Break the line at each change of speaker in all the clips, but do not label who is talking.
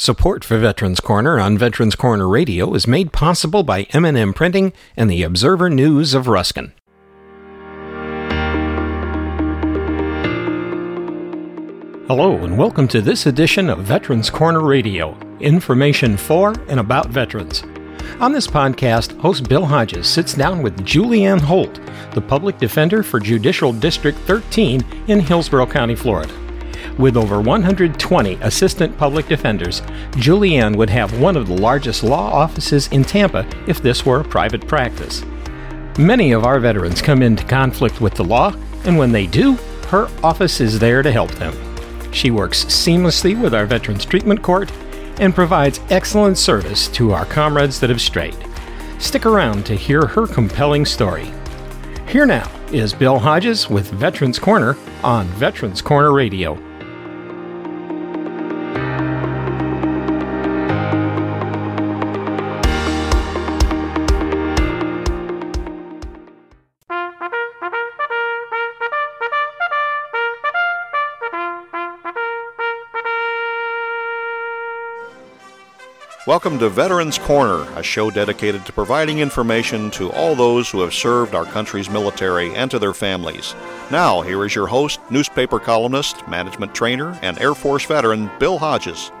Support for Veterans Corner on Veterans Corner Radio is made possible by M&M Printing and the Observer News of Ruskin. Hello and welcome to this edition of Veterans Corner Radio, information for and about veterans. On this podcast, host Bill Hodges sits down with Julianne Holt, the public defender for Judicial District 13 in Hillsborough County, Florida. With over 120 assistant public defenders, Julianne would have one of the largest law offices in Tampa if this were a private practice. Many of our veterans come into conflict with the law, and when they do, her office is there to help them. She works seamlessly with our Veterans Treatment Court and provides excellent service to our comrades that have strayed. Stick around to hear her compelling story. Here now is Bill Hodges with Veterans Corner on Veterans Corner Radio.
Welcome to Veterans Corner, a show dedicated to providing information to all those who have served our country's military and to their families. Now, here is your host, newspaper columnist, management trainer, and Air Force veteran, Bill Hodges.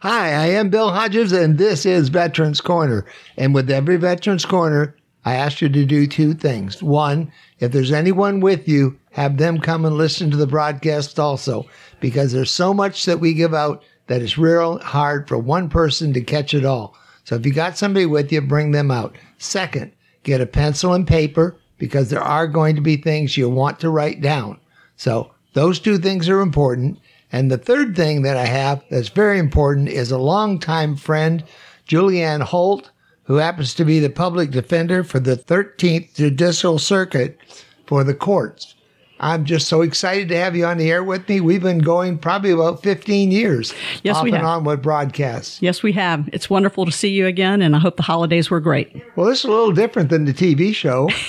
Hi, I am Bill Hodges, and this is Veterans Corner. And with every Veterans Corner, I ask you to do two things. One, if there's anyone with you, have them come and listen to the broadcast also, because there's so much that we give out that it's real hard for one person to catch it all. So if you got somebody with you, bring them out. Second, get a pencil and paper because there are going to be things you want to write down. So those two things are important. And the third thing that I have that's very important is a longtime friend, Julianne Holt, who happens to be the public defender for the 13th Judicial Circuit for the courts. I'm just so excited to have you on the air with me. We've been going probably about 15 years.
Yes,
off
we
and
have.
on with broadcasts.
Yes, we have. It's wonderful to see you again, and I hope the holidays were great.
Well, this is a little different than the TV show.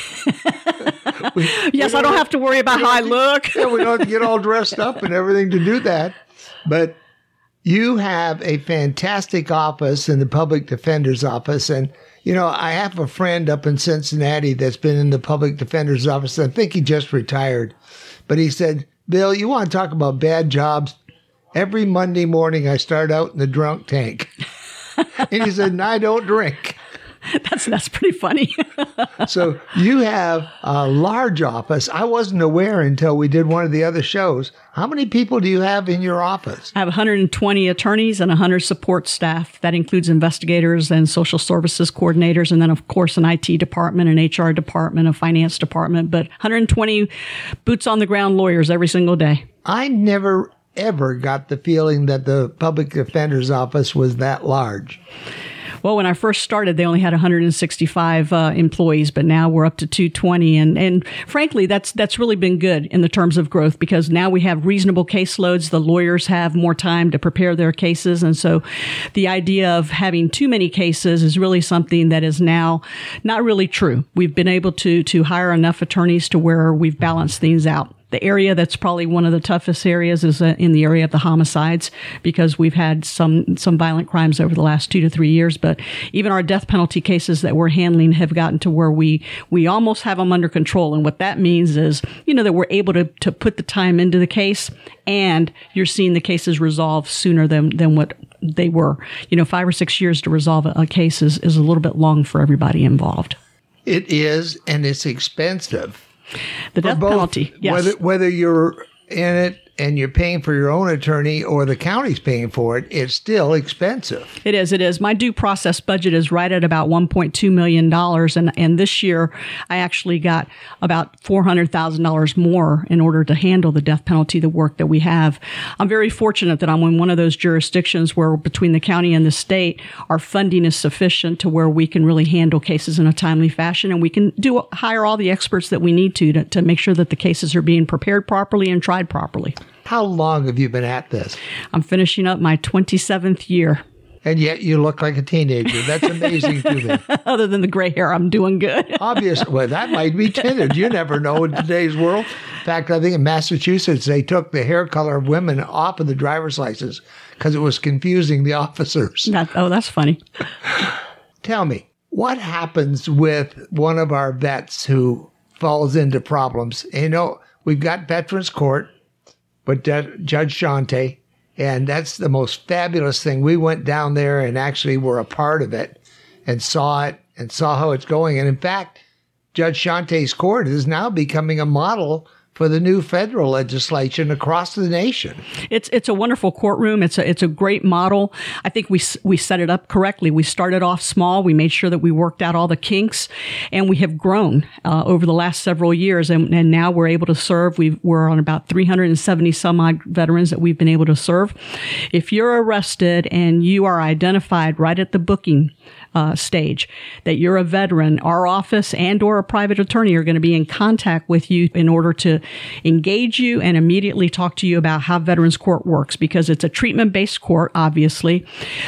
We-
Yes, I don't have to worry about how I look.
yeah, we don't have to get all dressed up and everything to do that. But you have a fantastic office in the public defender's office. And, you know, I have a friend up in Cincinnati that's been in the public defender's office. I think he just retired. But he said, Bill, you want to talk about bad jobs? Every Monday morning, I start out in the drunk tank. and he said, I don't drink.
That's that's pretty funny.
So you have a large office. I wasn't aware until we did one of the other shows. How many people do you have in your office?
I have 120 attorneys and 100 support staff. That includes investigators and social services coordinators, and then of course an IT department, an HR department, a finance department. But 120 boots on the ground lawyers every single day.
I never ever got the feeling that the public defender's office was that large.
Well, when I first started, they only had 165 uh, employees, but now we're up to 220. And, and frankly, that's, that's really been good in the terms of growth because now we have reasonable caseloads. The lawyers have more time to prepare their cases. And so the idea of having too many cases is really something that is now not really true. We've been able to, to hire enough attorneys to where we've balanced things out. The area that's probably one of the toughest areas is uh, in the area of the homicides because we've had some some violent crimes over the last two to three years. But even our death penalty cases that we're handling have gotten to where we we almost have them under control. And what that means is, you know, that we're able to to put the time into the case, and you're seeing the cases resolve sooner than than what they were. You know, five or six years to resolve a, a case is, is a little bit long for everybody involved.
It is, and it's expensive.
The death
both,
penalty, yes.
Whether whether you're in it and you're paying for your own attorney or the county's paying for it, it's still expensive.
It is. It is. My due process budget is right at about $1.2 million. And, and this year I actually got about $400,000 more in order to handle the death penalty, the work that we have. I'm very fortunate that I'm in one of those jurisdictions where between the county and the state, our funding is sufficient to where we can really handle cases in a timely fashion and we can do hire all the experts that we need to, to, to make sure that the cases are being prepared properly and tried properly.
How long have you been at this?
I'm finishing up my 27th year.
And yet you look like a teenager. That's amazing to me.
Other than the gray hair, I'm doing good.
Obviously, well, that might be tinted. You never know in today's world. In fact, I think in Massachusetts, they took the hair color of women off of the driver's license because it was confusing the officers.
That, oh, that's funny.
Tell me, what happens with one of our vets who falls into problems? You know, we've got Veterans Court, but Judge Shante, and that's the most fabulous thing. We went down there and actually were a part of it and saw it and saw how it's going. And in fact, Judge Shante's court is now becoming a model for the new federal legislation across the nation.
It's it's a wonderful courtroom. It's a it's a great model. I think we we set it up correctly. We started off small. We made sure that we worked out all the kinks, and we have grown uh, over the last several years. And, and now we're able to serve. we we're on about 370 some odd veterans that we've been able to serve. If you're arrested and you are identified right at the booking uh, stage that you're a veteran, our office and or a private attorney are going to be in contact with you in order to engage you and immediately talk to you about how Veterans Court works because it's a treatment based court, obviously,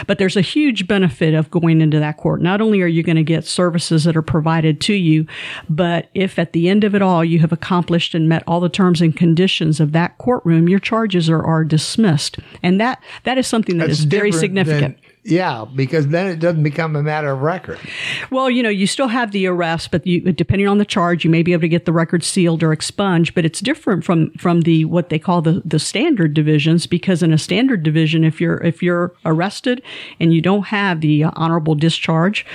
but there's a huge benefit of going into that court. Not only are you going to get services that are provided to you, but if at the end of it all you have accomplished and met all the terms and conditions of that courtroom, your charges are, are dismissed. And that, that is something that
That's
is very significant.
Yeah, because then it doesn't become a matter of record.
Well, you know, you still have the arrest, but you, depending on the charge, you may be able to get the record sealed or expunged. But it's different from from the what they call the the standard divisions, because in a standard division, if you're if you're arrested and you don't have the honorable discharge,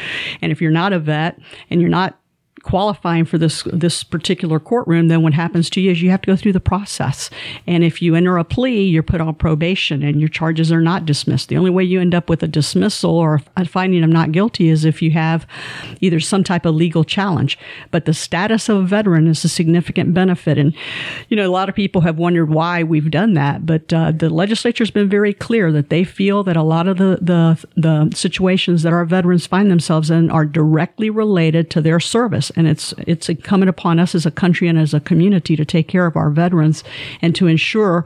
and if you're not a vet and you're not qualifying for this this particular courtroom, then what happens to you is you have to go through the process. And if you enter a plea, you're put on probation and your charges are not dismissed. The only way you end up with a dismissal or a finding of not guilty is if you have either some type of legal challenge. But the status of a veteran is a significant benefit. And, you know, a lot of people have wondered why we've done that. But uh, the legislature's been very clear that they feel that a lot of the, the, the situations that our veterans find themselves in are directly related to their service and it's it's incumbent upon us as a country and as a community to take care of our veterans and to ensure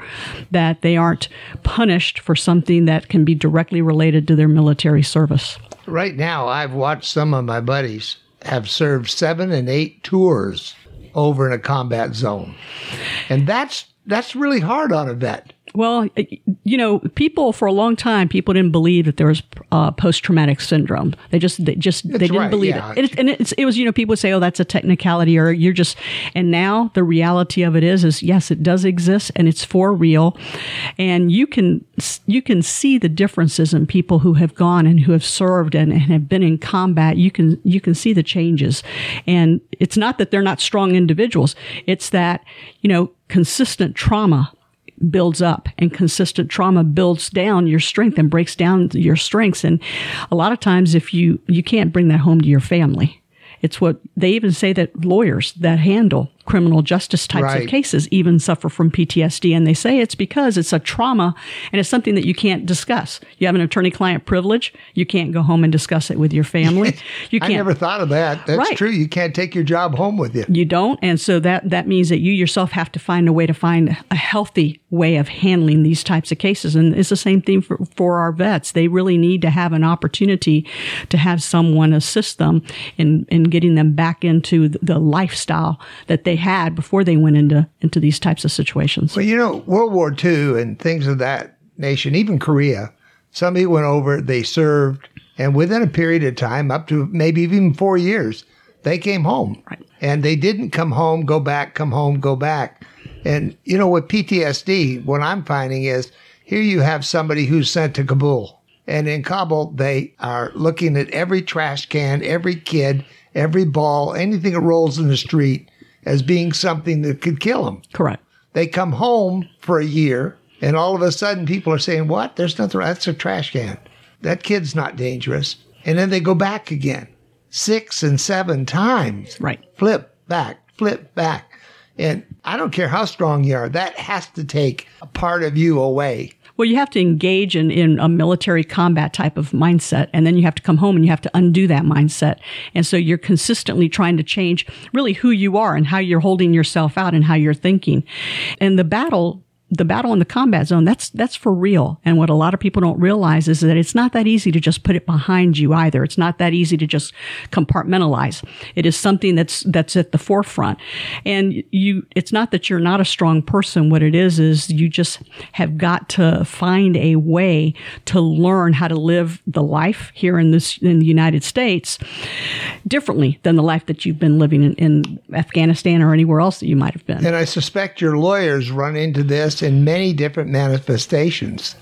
that they aren't punished for something that can be directly related to their military service.
Right now, I've watched some of my buddies have served seven and eight tours over in a combat zone, and that's that's really hard on a vet.
Well, you know, people for a long time, people didn't believe that there was uh, post traumatic syndrome. They just, they just,
That's
they didn't
right,
believe
yeah.
it. it. And it's, it was, you know, people would say, "Oh, that's a technicality," or "You're just." And now the reality of it is, is yes, it does exist, and it's for real. And you can, you can see the differences in people who have gone and who have served and, and have been in combat. You can, you can see the changes. And it's not that they're not strong individuals. It's that you know, consistent trauma builds up and consistent trauma builds down your strength and breaks down your strengths. And a lot of times if you, you can't bring that home to your family. It's what they even say that lawyers that handle criminal justice types
Right.
of cases even suffer from PTSD. And they say it's because it's a trauma and it's something that you can't discuss. You have an attorney client privilege. You can't go home and discuss it with your family. You
I
can't.
never thought of that. That's
Right.
true. You can't take your job home with you.
You don't. And so that, that means that you yourself have to find a way to find a healthy way of handling these types of cases. And it's the same thing for, for our vets. They really need to have an opportunity to have someone assist them in, in getting them back into the- the lifestyle that they had before they went into, into these types of situations.
Well, you know, World War II and things of that nation, even Korea, somebody went over, they served, and within a period of time, up to maybe even four years, they came home.
Right.
And they didn't come home, go back, come home, go back. And, you know, with PTSD, what I'm finding is here you have somebody who's sent to Kabul. And in Kabul, they are looking at every trash can, every kid, every ball, anything that rolls in the street as being something that could kill them.
Correct.
They come home for a year, and all of a sudden people are saying, What? There's nothing, that's a trash can. That kid's not dangerous. And then they go back again six and seven times.
Right.
Flip back, flip back. And I don't care how strong you are, that has to take a part of you away.
Well, you have to engage in, in a military combat type of mindset, and then you have to come home and you have to undo that mindset. And so you're consistently trying to change really who you are and how you're holding yourself out and how you're thinking. And the battle the battle in the combat zone, that's, that's for real. And what a lot of people don't realize is that it's not that easy to just put it behind you either. It's not that easy to just compartmentalize. It is something that's, that's at the forefront. And you, it's not that you're not a strong person. What it is, is you just have got to find a way to learn how to live the life here in this, in the United States differently than the life that you've been living in, in Afghanistan or anywhere else that you might have been.
And I suspect your lawyers run into this in many different manifestations.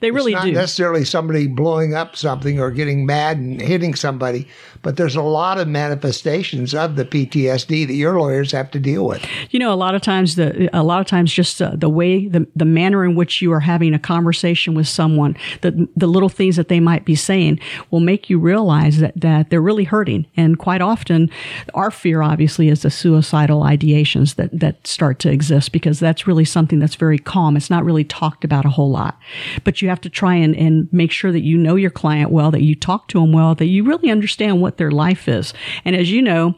They really
it's not
do.
necessarily somebody blowing up something or getting mad and hitting somebody, but there's a lot of manifestations of the PTSD that your lawyers have to deal with.
You know, a lot of times the a lot of times just uh, the way the the manner in which you are having a conversation with someone, the the little things that they might be saying will make you realize that that they're really hurting. And quite often, our fear obviously is the suicidal ideations that that start to exist because that's really something that's very calm. It's not really talked about a whole lot, but you have to try and and make sure that you know your client well, that you talk to them well, that you really understand what their life is. And as you know,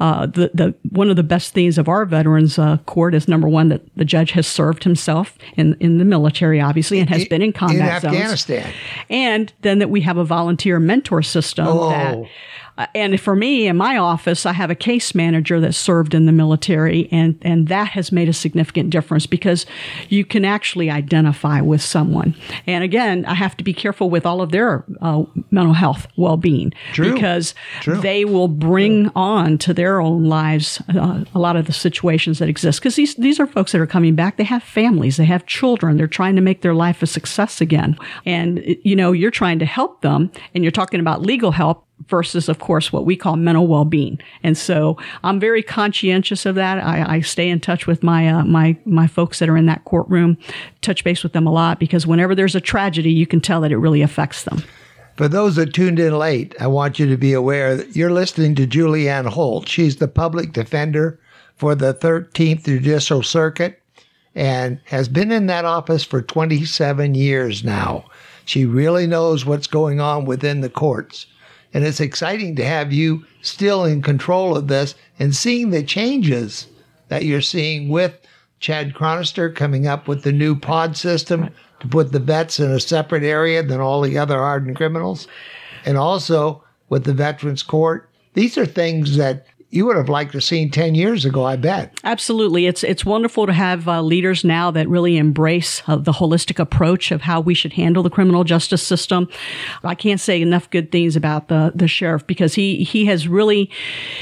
uh, the the one of the best things of our veterans uh, court is number one that the judge has served himself in in the military, obviously, and has
In-
been in combat
in
zones.
Afghanistan.
and then that we have a volunteer mentor system
Oh.
that. Uh, and for me in my office, I have a case manager that served in the military, and, and that has made a significant difference because you can actually identify with someone. And again, I have to be careful with all of their uh, mental health well being because
True.
they will bring on to their own lives uh, a lot of the situations that exist. Because these, these are folks that are coming back, they have families, they have children, they're trying to make their life a success again. And, you know, you're trying to help them, and you're talking about legal help versus, of course, what we call mental well-being. And so I'm very conscientious of that. I, I stay in touch with my uh, my my folks that are in that courtroom, touch base with them a lot because whenever there's a tragedy, you can tell that it really affects them.
For those that tuned in late, I want you to be aware that you're listening to Julianne Holt. She's the public defender for the 13th Judicial Circuit and has been in that office for 27 years now. She really knows what's going on within the courts. And it's exciting to have you still in control of this and seeing the changes that you're seeing with Chad Chronister coming up with the new pod system to put the vets in a separate area than all the other hardened criminals. And also with the Veterans Court. These are things that you would have liked to seen 10 years ago, I bet.
Absolutely. It's it's wonderful to have uh, leaders now that really embrace uh, the holistic approach of how we should handle the criminal justice system. I can't say enough good things about the the sheriff because he he has really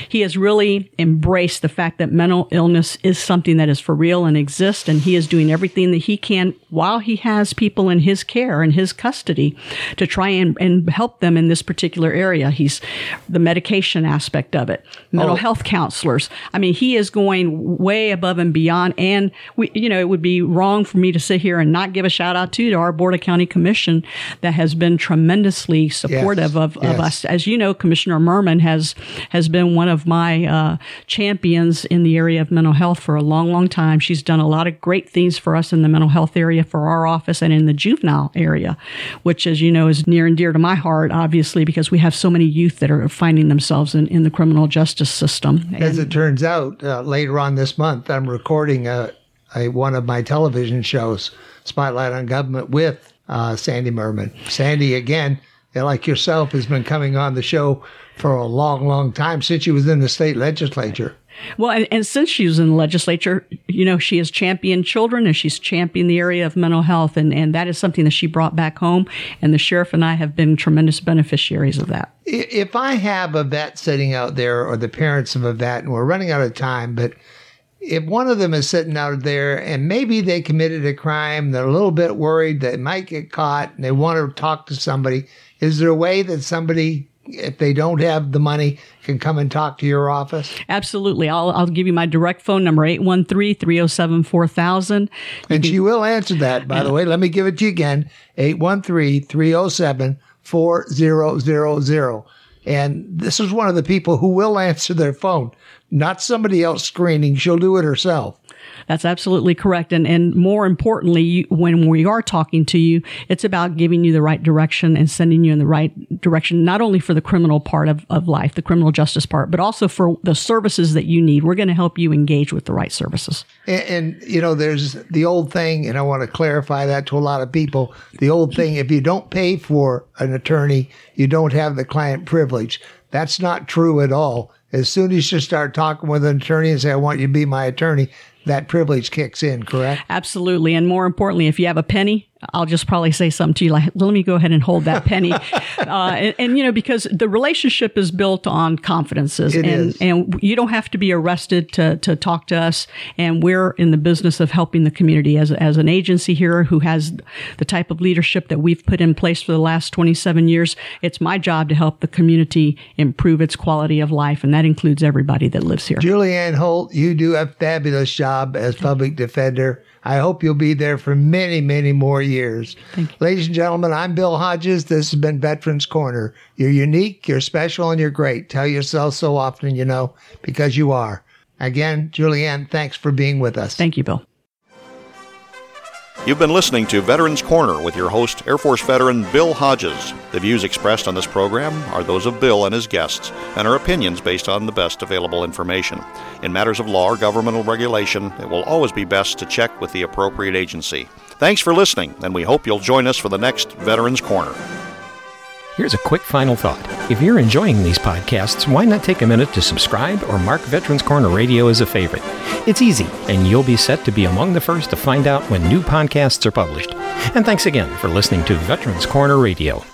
he has really embraced the fact that mental illness is something that is for real and exists and he is doing everything that he can while he has people in his care and his custody to try and, and help them in this particular area. He's the medication aspect of it, mental
Oh.
health counselors. I mean, he is going way above and beyond. And we, you know, it would be wrong for me to sit here and not give a shout out to, to our Board of County Commission that has been tremendously supportive of,
Yes.
us. As you know, Commissioner Murman has, has been one of my, uh, champions in the area of mental health for a long, long time. She's done a lot of great things for us in the mental health area for our office and in the juvenile area, which, as you know, is near and dear to my heart, obviously, because we have so many youth that are finding themselves in, in the criminal justice system.
As it turns out, uh, later on this month, I'm recording a, a, one of my television shows, Spotlight on Government, with uh, Sandy Murman. Sandy, again, like yourself, has been coming on the show for a long, long time since she was in the state legislature.
Well, and, and since she was in the legislature, you know, she has championed children and she's championed the area of mental health. And, and that is something that she brought back home. And the sheriff and I have been tremendous beneficiaries of that.
If I have a vet sitting out there or the parents of a vet, and we're running out of time, but if one of them is sitting out there and maybe they committed a crime, they're a little bit worried they might get caught and they want to talk to somebody, is there a way that somebody, if they don't have the money, can come and talk to your office?
Absolutely. I'll, I'll give you my direct phone number, 813 307 4000.
And she will answer that, by the way. Let me give it to you again 813 307 4000. And this is one of the people who will answer their phone, not somebody else screening. She'll do it herself.
That's absolutely correct. And, and more importantly, you, when we are talking to you, it's about giving you the right direction and sending you in the right direction, not only for the criminal part of, of life, the criminal justice part, but also for the services that you need. We're going to help you engage with the right services.
And, and, you know, there's the old thing, and I want to clarify that to a lot of people. The old thing, if you don't pay for an attorney, you don't have the client privilege. That's not true at all. As soon as you start talking with an attorney and say, I want you to be my attorney, that privilege kicks in, correct?
Absolutely. And more importantly, if you have a penny, I'll just probably say something to you like, let me go ahead and hold that penny. uh, and, and, you know, because the relationship is built on confidences
It
and,
is.
and you don't have to be arrested to, to talk to us. And we're in the business of helping the community as, as an agency here who has the type of leadership that we've put in place for the last 27 years. It's my job to help the community improve its quality of life. And that includes everybody that lives here.
Julianne Holt, you do a fabulous job as public defender. I hope you'll be there for many, many more years. Ladies and gentlemen, I'm Bill Hodges. This has been Veterans Corner. You're unique, you're special, and you're great. Tell yourself so often, you know, because you are. Again, Julianne, thanks for being with us.
Thank you, Bill.
You've been listening to Veterans Corner with your host, Air Force veteran Bill Hodges. The views expressed on this program are those of Bill and his guests and are opinions based on the best available information. In matters of law or governmental regulation, it will always be best to check with the appropriate agency. Thanks for listening, and we hope you'll join us for the next Veterans Corner.
Here's a quick final thought. If you're enjoying these podcasts, why not take a minute to subscribe or mark Veterans Corner Radio as a favorite? It's easy, and you'll be set to be among the first to find out when new podcasts are published. And thanks again for listening to Veterans Corner Radio.